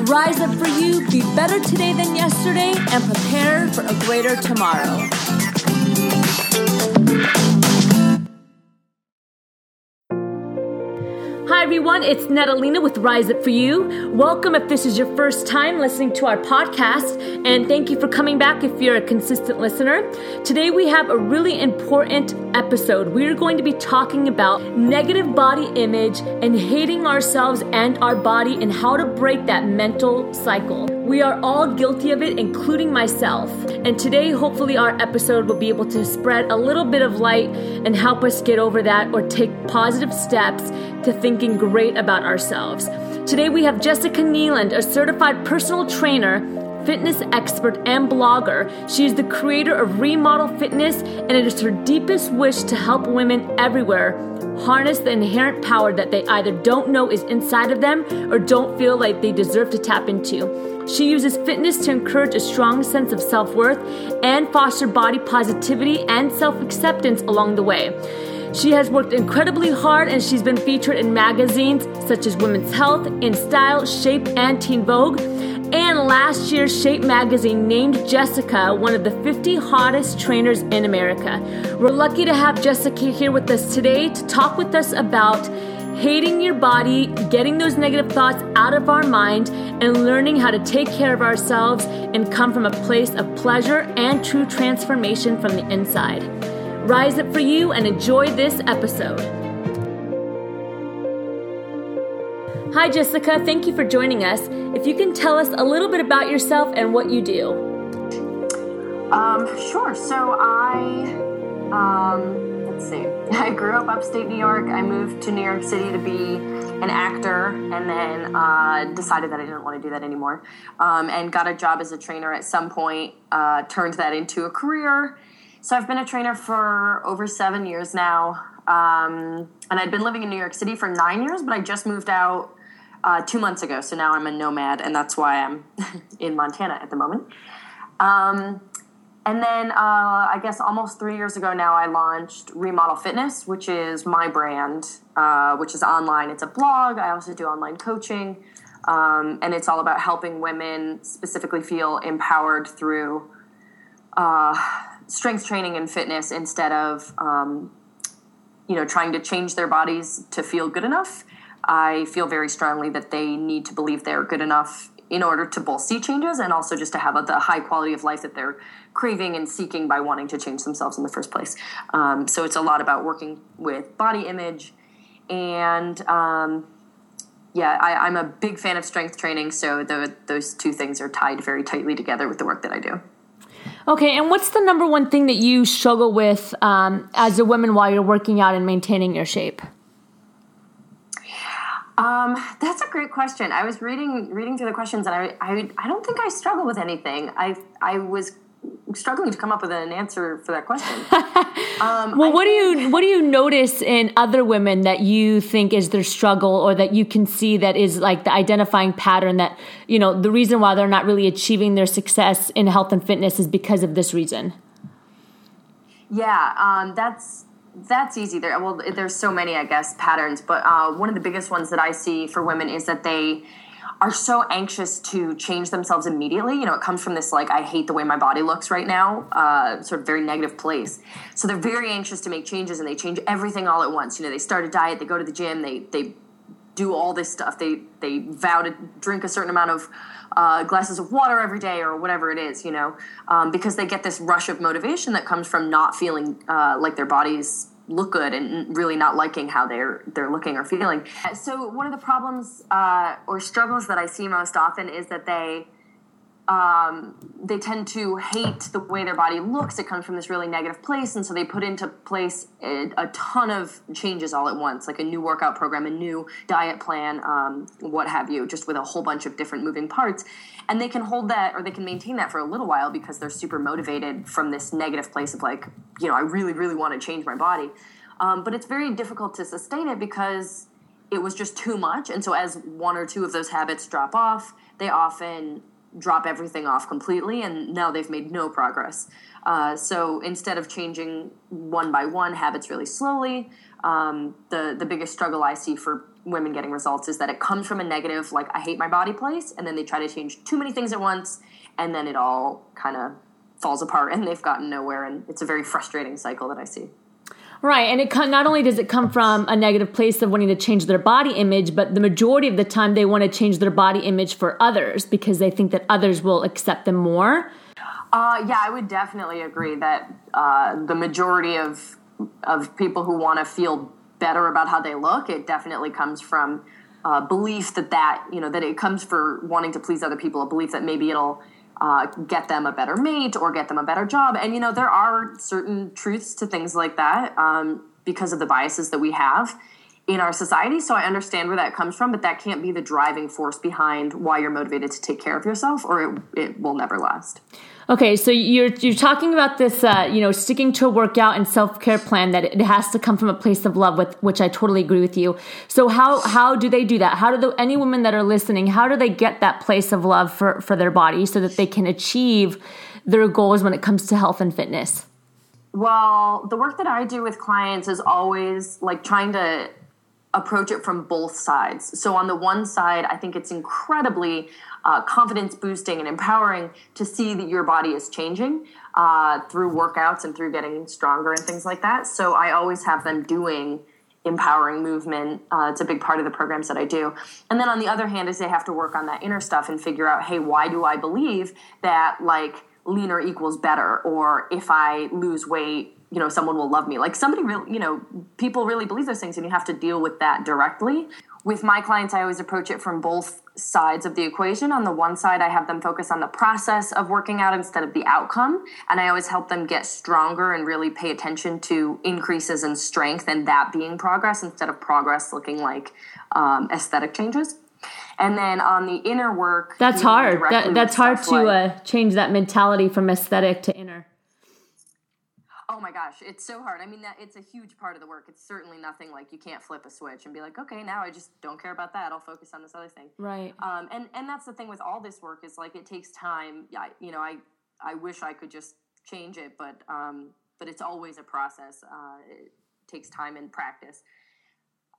Rise up for you, be better today than yesterday, and prepare for a greater tomorrow. Everyone, it's Natalina with Rise Up For You. Welcome if this is your first time listening to our podcast, and thank you for coming back if you're a consistent listener. Today we have a really important episode. We're going to be talking about negative body image and hating ourselves and our body and how to break that mental cycle. We are all guilty of it, including myself. And today, hopefully, our episode will be able to spread a little bit of light and help us get over that or take positive steps to thinking great about ourselves. Today, we have Jessica Kneeland, a certified personal trainer fitness expert and blogger. She is the creator of Remodel Fitness, and it is her deepest wish to help women everywhere harness the inherent power that they either don't know is inside of them or don't feel like they deserve to tap into. She uses fitness to encourage a strong sense of self worth and foster body positivity and self acceptance along the way. She has worked incredibly hard and she's been featured in magazines such as Women's Health, In Style, Shape, and Teen Vogue. And last year, Shape Magazine named Jessica one of the 50 hottest trainers in America. We're lucky to have Jessica here with us today to talk with us about hating your body, getting those negative thoughts out of our mind, and learning how to take care of ourselves and come from a place of pleasure and true transformation from the inside. Rise up for you and enjoy this episode. Hi, Jessica. Thank you for joining us. If you can tell us a little bit about yourself and what you do. Um, sure. So I, um, let's see. I grew up upstate New York. I moved to New York City to be an actor, and then uh, decided that I didn't want to do that anymore, um, and got a job as a trainer at some point. Uh, turned that into a career. So I've been a trainer for over seven years now. Um, and I'd been living in New York City for nine years, but I just moved out uh, two months ago. So now I'm a nomad, and that's why I'm in Montana at the moment. Um, and then uh, I guess almost three years ago now, I launched Remodel Fitness, which is my brand, uh, which is online. It's a blog. I also do online coaching. Um, and it's all about helping women specifically feel empowered through uh, strength training and fitness instead of, um, you know, trying to change their bodies to feel good enough. I feel very strongly that they need to believe they're good enough in order to both see changes and also just to have a, the high quality of life that they're craving and seeking by wanting to change themselves in the first place. Um, so it's a lot about working with body image and. Um, yeah, I, am a big fan of strength training, so the, those two things are tied very tightly together with the work that I do. Okay, and what's the number one thing that you struggle with um, as a woman while you're working out and maintaining your shape? Um, that's a great question. I was reading reading through the questions, and I, I I don't think I struggle with anything. I I was struggling to come up with an answer for that question. Um, well, I what do you what do you notice in other women that you think is their struggle, or that you can see that is like the identifying pattern that you know the reason why they're not really achieving their success in health and fitness is because of this reason? Yeah, um, that's that's easy. There, well, there's so many, I guess, patterns, but uh, one of the biggest ones that I see for women is that they are so anxious to change themselves immediately. You know, it comes from this like I hate the way my body looks right now, uh, sort of very negative place. So they're very anxious to make changes, and they change everything all at once. You know, they start a diet, they go to the gym, they they do all this stuff. They they vow to drink a certain amount of uh, glasses of water every day or whatever it is. You know, um, because they get this rush of motivation that comes from not feeling uh, like their bodies look good and really not liking how they're they're looking or feeling. So one of the problems uh, or struggles that I see most often is that they um, they tend to hate the way their body looks. It comes from this really negative place, and so they put into place a, a ton of changes all at once, like a new workout program, a new diet plan, um, what have you, just with a whole bunch of different moving parts. And they can hold that or they can maintain that for a little while because they're super motivated from this negative place of like, you know, I really, really want to change my body. Um, but it's very difficult to sustain it because it was just too much. And so as one or two of those habits drop off, they often drop everything off completely, and now they've made no progress. Uh, so instead of changing one by one habits really slowly, um, the the biggest struggle I see for women getting results is that it comes from a negative, like I hate my body place, and then they try to change too many things at once, and then it all kind of falls apart, and they've gotten nowhere, and it's a very frustrating cycle that I see. Right, and it not only does it come from a negative place of wanting to change their body image, but the majority of the time they want to change their body image for others because they think that others will accept them more. Uh, yeah, I would definitely agree that uh, the majority of of people who want to feel better about how they look, it definitely comes from uh, belief that that you know that it comes for wanting to please other people, a belief that maybe it'll uh, get them a better mate or get them a better job. And you know, there are certain truths to things like that um, because of the biases that we have in our society. So I understand where that comes from, but that can't be the driving force behind why you're motivated to take care of yourself, or it, it will never last. Okay, so you're you're talking about this, uh, you know, sticking to a workout and self care plan that it has to come from a place of love, with which I totally agree with you. So how how do they do that? How do the, any women that are listening? How do they get that place of love for for their body so that they can achieve their goals when it comes to health and fitness? Well, the work that I do with clients is always like trying to approach it from both sides. So on the one side, I think it's incredibly uh, confidence boosting and empowering to see that your body is changing uh, through workouts and through getting stronger and things like that. So I always have them doing empowering movement. Uh, it's a big part of the programs that I do. And then on the other hand, is they have to work on that inner stuff and figure out, hey, why do I believe that like leaner equals better, or if I lose weight, you know, someone will love me. Like somebody really, you know, people really believe those things, and you have to deal with that directly with my clients, I always approach it from both sides of the equation. On the one side, I have them focus on the process of working out instead of the outcome. And I always help them get stronger and really pay attention to increases in strength and that being progress instead of progress looking like um, aesthetic changes. And then on the inner work, that's hard. That, that's hard to uh, change that mentality from aesthetic to inner. Oh my gosh, it's so hard. I mean, that it's a huge part of the work. It's certainly nothing like you can't flip a switch and be like, okay, now I just don't care about that. I'll focus on this other thing. Right. Um, and and that's the thing with all this work is like it takes time. Yeah, you know, I I wish I could just change it, but um, but it's always a process. Uh, it takes time and practice.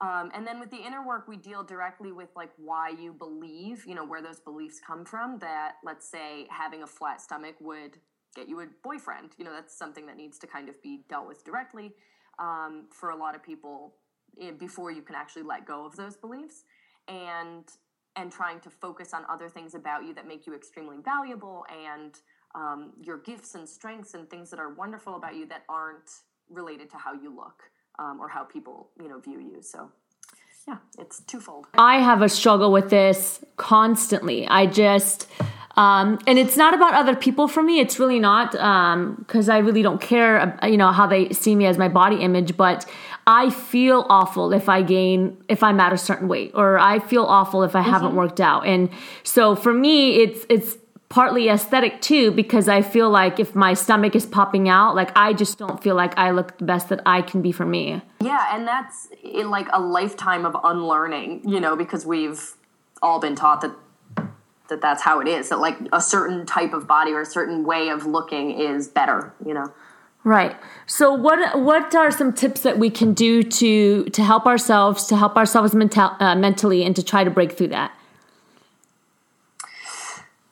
Um, and then with the inner work, we deal directly with like why you believe, you know, where those beliefs come from. That let's say having a flat stomach would get you a boyfriend. You know, that's something that needs to kind of be dealt with directly um, for a lot of people eh, before you can actually let go of those beliefs and and trying to focus on other things about you that make you extremely valuable and um, your gifts and strengths and things that are wonderful about you that aren't related to how you look um, or how people you know view you. So yeah it's twofold. I have a struggle with this constantly. I just um, and it's not about other people for me. It's really not because um, I really don't care, uh, you know, how they see me as my body image. But I feel awful if I gain, if I'm at a certain weight, or I feel awful if I mm-hmm. haven't worked out. And so for me, it's it's partly aesthetic too because I feel like if my stomach is popping out, like I just don't feel like I look the best that I can be for me. Yeah, and that's in like a lifetime of unlearning, you know, because we've all been taught that that that's how it is that like a certain type of body or a certain way of looking is better you know? Right. So what what are some tips that we can do to to help ourselves to help ourselves mental, uh, mentally and to try to break through that?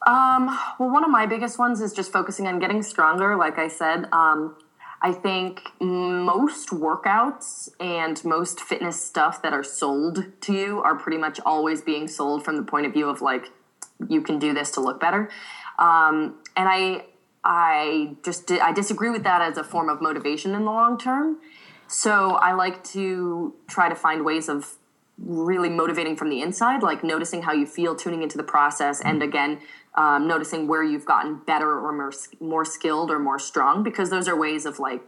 Um, well one of my biggest ones is just focusing on getting stronger like i said. Um, I think most workouts and most fitness stuff that are sold to you are pretty much always being sold from the point of view of like you can do this to look better. Um, and I, I just I disagree with that as a form of motivation in the long term. So I like to try to find ways of really motivating from the inside, like noticing how you feel, tuning into the process, and again, um, noticing where you've gotten better or more, more skilled or more strong, because those are ways of like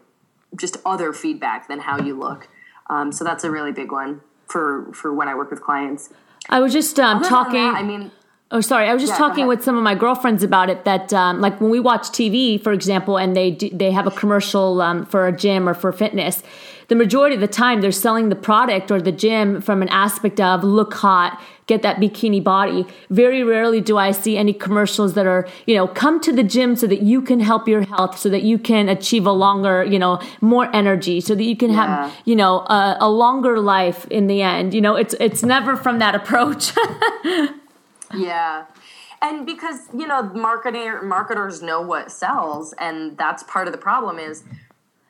just other feedback than how you look. Um, so that's a really big one for for when I work with clients. I was just um, talking. That, I mean, Oh, sorry. I was just yeah, talking with some of my girlfriends about it. That um, like when we watch TV, for example, and they do, they have a commercial um, for a gym or for fitness, the majority of the time they're selling the product or the gym from an aspect of look hot, get that bikini body. Very rarely do I see any commercials that are you know come to the gym so that you can help your health, so that you can achieve a longer you know more energy, so that you can yeah. have you know a, a longer life in the end. You know, it's it's never from that approach. Yeah. And because, you know, marketer, marketers know what sells, and that's part of the problem is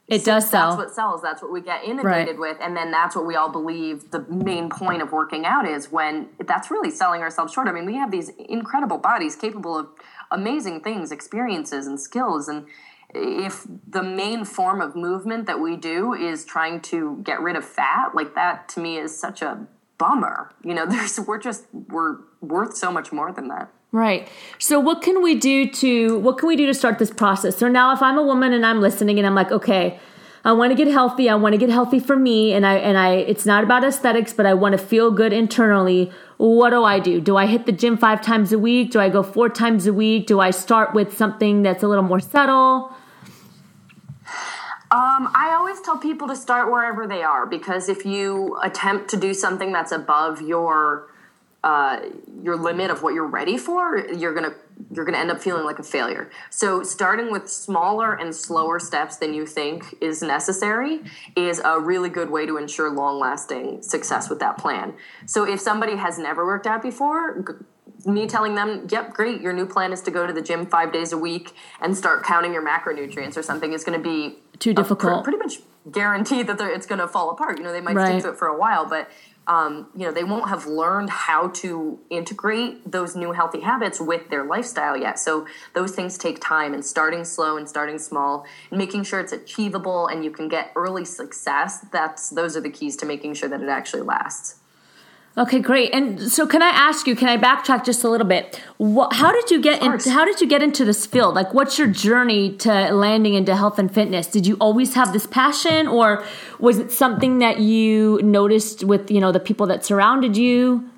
it does sell. That's what sells. That's what we get inundated right. with, and then that's what we all believe the main point of working out is. When that's really selling ourselves short. I mean, we have these incredible bodies capable of amazing things, experiences, and skills, and if the main form of movement that we do is trying to get rid of fat, like that to me is such a bummer. You know, there's we're just we're worth so much more than that. Right. So what can we do to what can we do to start this process? So now if I'm a woman and I'm listening and I'm like, okay, I want to get healthy. I want to get healthy for me and I and I it's not about aesthetics, but I want to feel good internally. What do I do? Do I hit the gym 5 times a week? Do I go 4 times a week? Do I start with something that's a little more subtle? Um, I always tell people to start wherever they are because if you attempt to do something that's above your uh, your limit of what you're ready for, you're gonna you're gonna end up feeling like a failure. So starting with smaller and slower steps than you think is necessary is a really good way to ensure long lasting success with that plan. So if somebody has never worked out before, me telling them, yep, great, your new plan is to go to the gym five days a week and start counting your macronutrients or something is going to be too difficult. Pr- pretty much guaranteed that it's going to fall apart. You know, they might right. stick to it for a while, but um, you know, they won't have learned how to integrate those new healthy habits with their lifestyle yet. So those things take time and starting slow and starting small and making sure it's achievable and you can get early success. That's those are the keys to making sure that it actually lasts. Okay, great. And so, can I ask you? Can I backtrack just a little bit? What, how did you get in, How did you get into this field? Like, what's your journey to landing into health and fitness? Did you always have this passion, or was it something that you noticed with you know the people that surrounded you?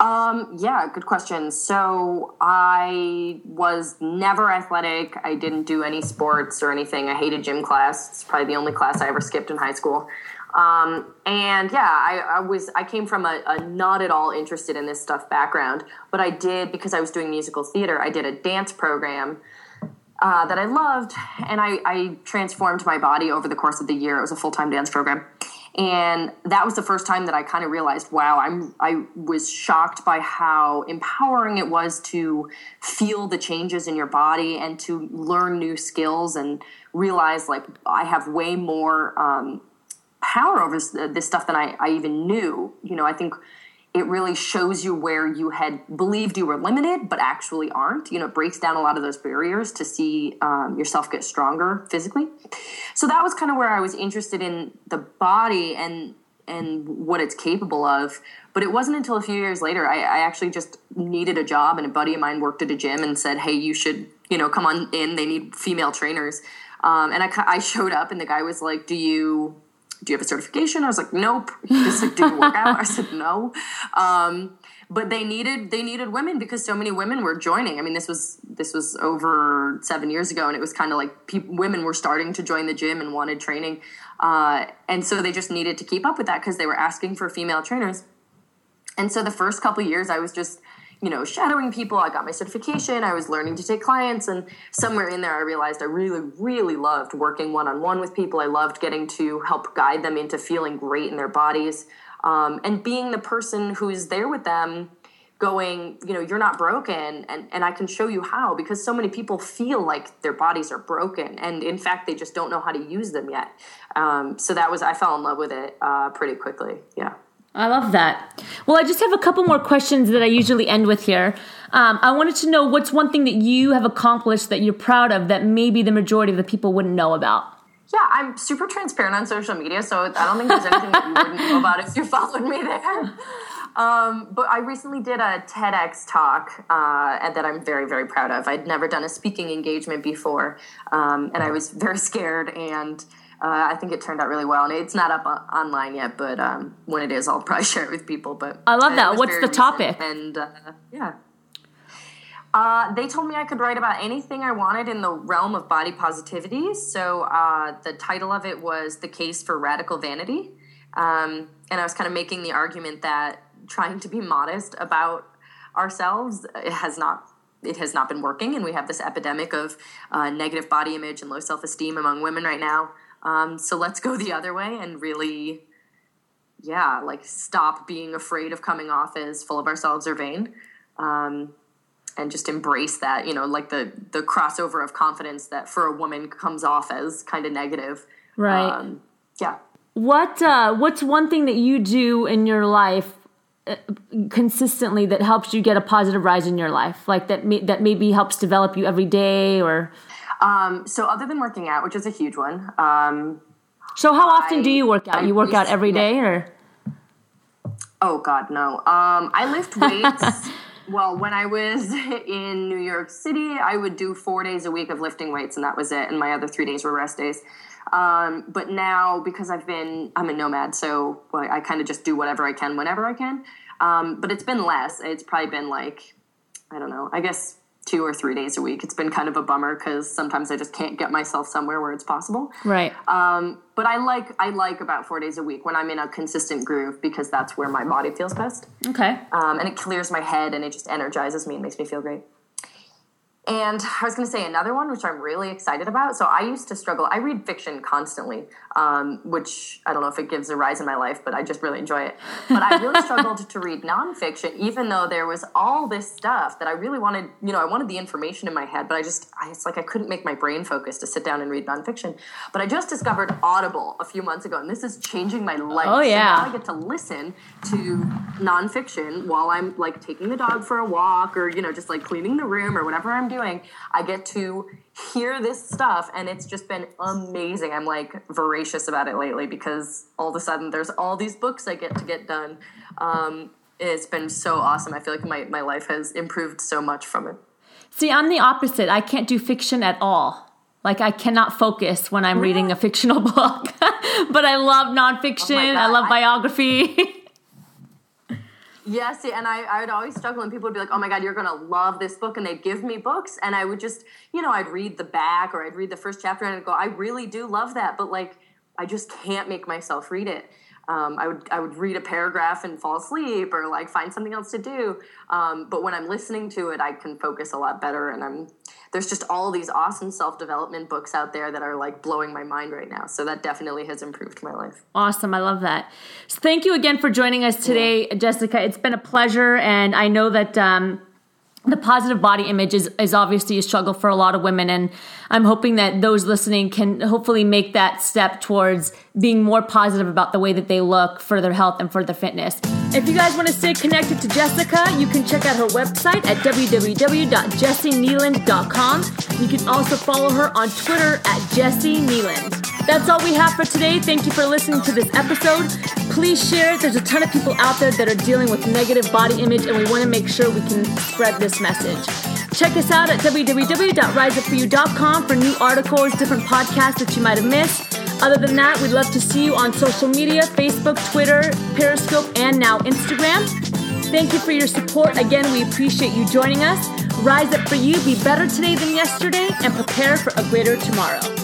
Um, yeah, good question. So I was never athletic. I didn't do any sports or anything. I hated gym class. It's probably the only class I ever skipped in high school. Um, and yeah, I, I, was I came from a, a, not at all interested in this stuff background, but I did because I was doing musical theater. I did a dance program uh, that I loved, and I, I transformed my body over the course of the year. It was a full time dance program, and that was the first time that I kind of realized, wow, I'm I was shocked by how empowering it was to feel the changes in your body and to learn new skills and realize like I have way more. Um, power over this stuff than I, I even knew. You know, I think it really shows you where you had believed you were limited, but actually aren't. You know, it breaks down a lot of those barriers to see um, yourself get stronger physically. So that was kind of where I was interested in the body and and what it's capable of. But it wasn't until a few years later I, I actually just needed a job, and a buddy of mine worked at a gym and said, "Hey, you should you know come on in. They need female trainers." Um, and I, I showed up, and the guy was like, "Do you?" Do you have a certification? I was like, nope. He's like, do you work out? I said, no. Um, but they needed they needed women because so many women were joining. I mean, this was this was over seven years ago, and it was kind of like pe- women were starting to join the gym and wanted training, uh, and so they just needed to keep up with that because they were asking for female trainers. And so the first couple years, I was just you know, shadowing people. I got my certification. I was learning to take clients. And somewhere in there, I realized I really, really loved working one on one with people. I loved getting to help guide them into feeling great in their bodies um, and being the person who's there with them going you know you're not broken and and I can show you how because so many people feel like their bodies are broken and in fact they just don't know how to use them yet um, so that was I fell in love with it uh, pretty quickly yeah I love that. Well, I just have a couple more questions that I usually end with here. Um, I wanted to know what's one thing that you have accomplished that you're proud of that maybe the majority of the people wouldn't know about. Yeah, I'm super transparent on social media, so I don't think there's anything that you wouldn't know about if you followed me there. Um, but I recently did a TEDx talk uh, that I'm very, very proud of. I'd never done a speaking engagement before, um, and I was very scared, and uh, I think it turned out really well. And it's not up online yet, but um, when it is, I'll probably share it with people. But I love that. What's the topic? And uh, yeah. Uh, they told me I could write about anything I wanted in the realm of body positivity. So uh, the title of it was The Case for Radical Vanity. Um, and I was kind of making the argument that trying to be modest about ourselves it has not it has not been working and we have this epidemic of uh, negative body image and low self-esteem among women right now um, so let's go the other way and really yeah like stop being afraid of coming off as full of ourselves or vain. Um, and just embrace that you know like the the crossover of confidence that for a woman comes off as kind of negative. Right. Um, yeah. What uh, what's one thing that you do in your life consistently that helps you get a positive rise in your life? Like that may, that maybe helps develop you every day or um, so other than working out which is a huge one um, so how often I, do you work out? I you work out every day or? Oh god no. Um, i lift weights. Well when i was in new york city i would do four days a week of lifting weights and that was it and my other three days were rest days. Um, but now, because I've been, I'm a nomad, so well, I kind of just do whatever I can whenever I can. Um, but it's been less. It's probably been like, I don't know, I guess two or three days a week. It's been kind of a bummer because sometimes I just can't get myself somewhere where it's possible. Right. Um, but I like I like about four days a week when I'm in a consistent groove because that's where my body feels best. Okay. Um, and it clears my head and it just energizes me and makes me feel great. And I was going to say another one, which I'm really excited about. So I used to struggle. I read fiction constantly, um, which I don't know if it gives a rise in my life, but I just really enjoy it. But I really struggled to read nonfiction, even though there was all this stuff that I really wanted. You know, I wanted the information in my head, but I just, I, it's like I couldn't make my brain focus to sit down and read nonfiction. But I just discovered Audible a few months ago, and this is changing my life. Oh yeah! So now I get to listen to nonfiction while I'm like taking the dog for a walk, or you know, just like cleaning the room or whatever I'm doing doing, I get to hear this stuff and it's just been amazing. I'm like voracious about it lately because all of a sudden there's all these books I get to get done. Um, it's been so awesome. I feel like my, my life has improved so much from it. See, I'm the opposite. I can't do fiction at all. Like I cannot focus when I'm reading a fictional book. but I love nonfiction. Oh I love biography. Yes, and I, I would always struggle, and people would be like, "Oh my god, you're gonna love this book," and they'd give me books, and I would just, you know, I'd read the back or I'd read the first chapter, and I'd go, "I really do love that," but like, I just can't make myself read it. Um, I would I would read a paragraph and fall asleep, or like find something else to do. Um, but when I'm listening to it, I can focus a lot better, and I'm there's just all these awesome self development books out there that are like blowing my mind right now. So that definitely has improved my life. Awesome. I love that. So thank you again for joining us today, yeah. Jessica. It's been a pleasure. And I know that, um, the positive body image is, is obviously a struggle for a lot of women and i'm hoping that those listening can hopefully make that step towards being more positive about the way that they look for their health and for their fitness. If you guys want to stay connected to jessica you can check out her website at www.jessie you can also follow her on twitter at jessie that's all we have for today. Thank you for listening to this episode. Please share it. There's a ton of people out there that are dealing with negative body image, and we want to make sure we can spread this message. Check us out at www.riseupforyou.com for new articles, different podcasts that you might have missed. Other than that, we'd love to see you on social media Facebook, Twitter, Periscope, and now Instagram. Thank you for your support. Again, we appreciate you joining us. Rise up for you, be better today than yesterday, and prepare for a greater tomorrow.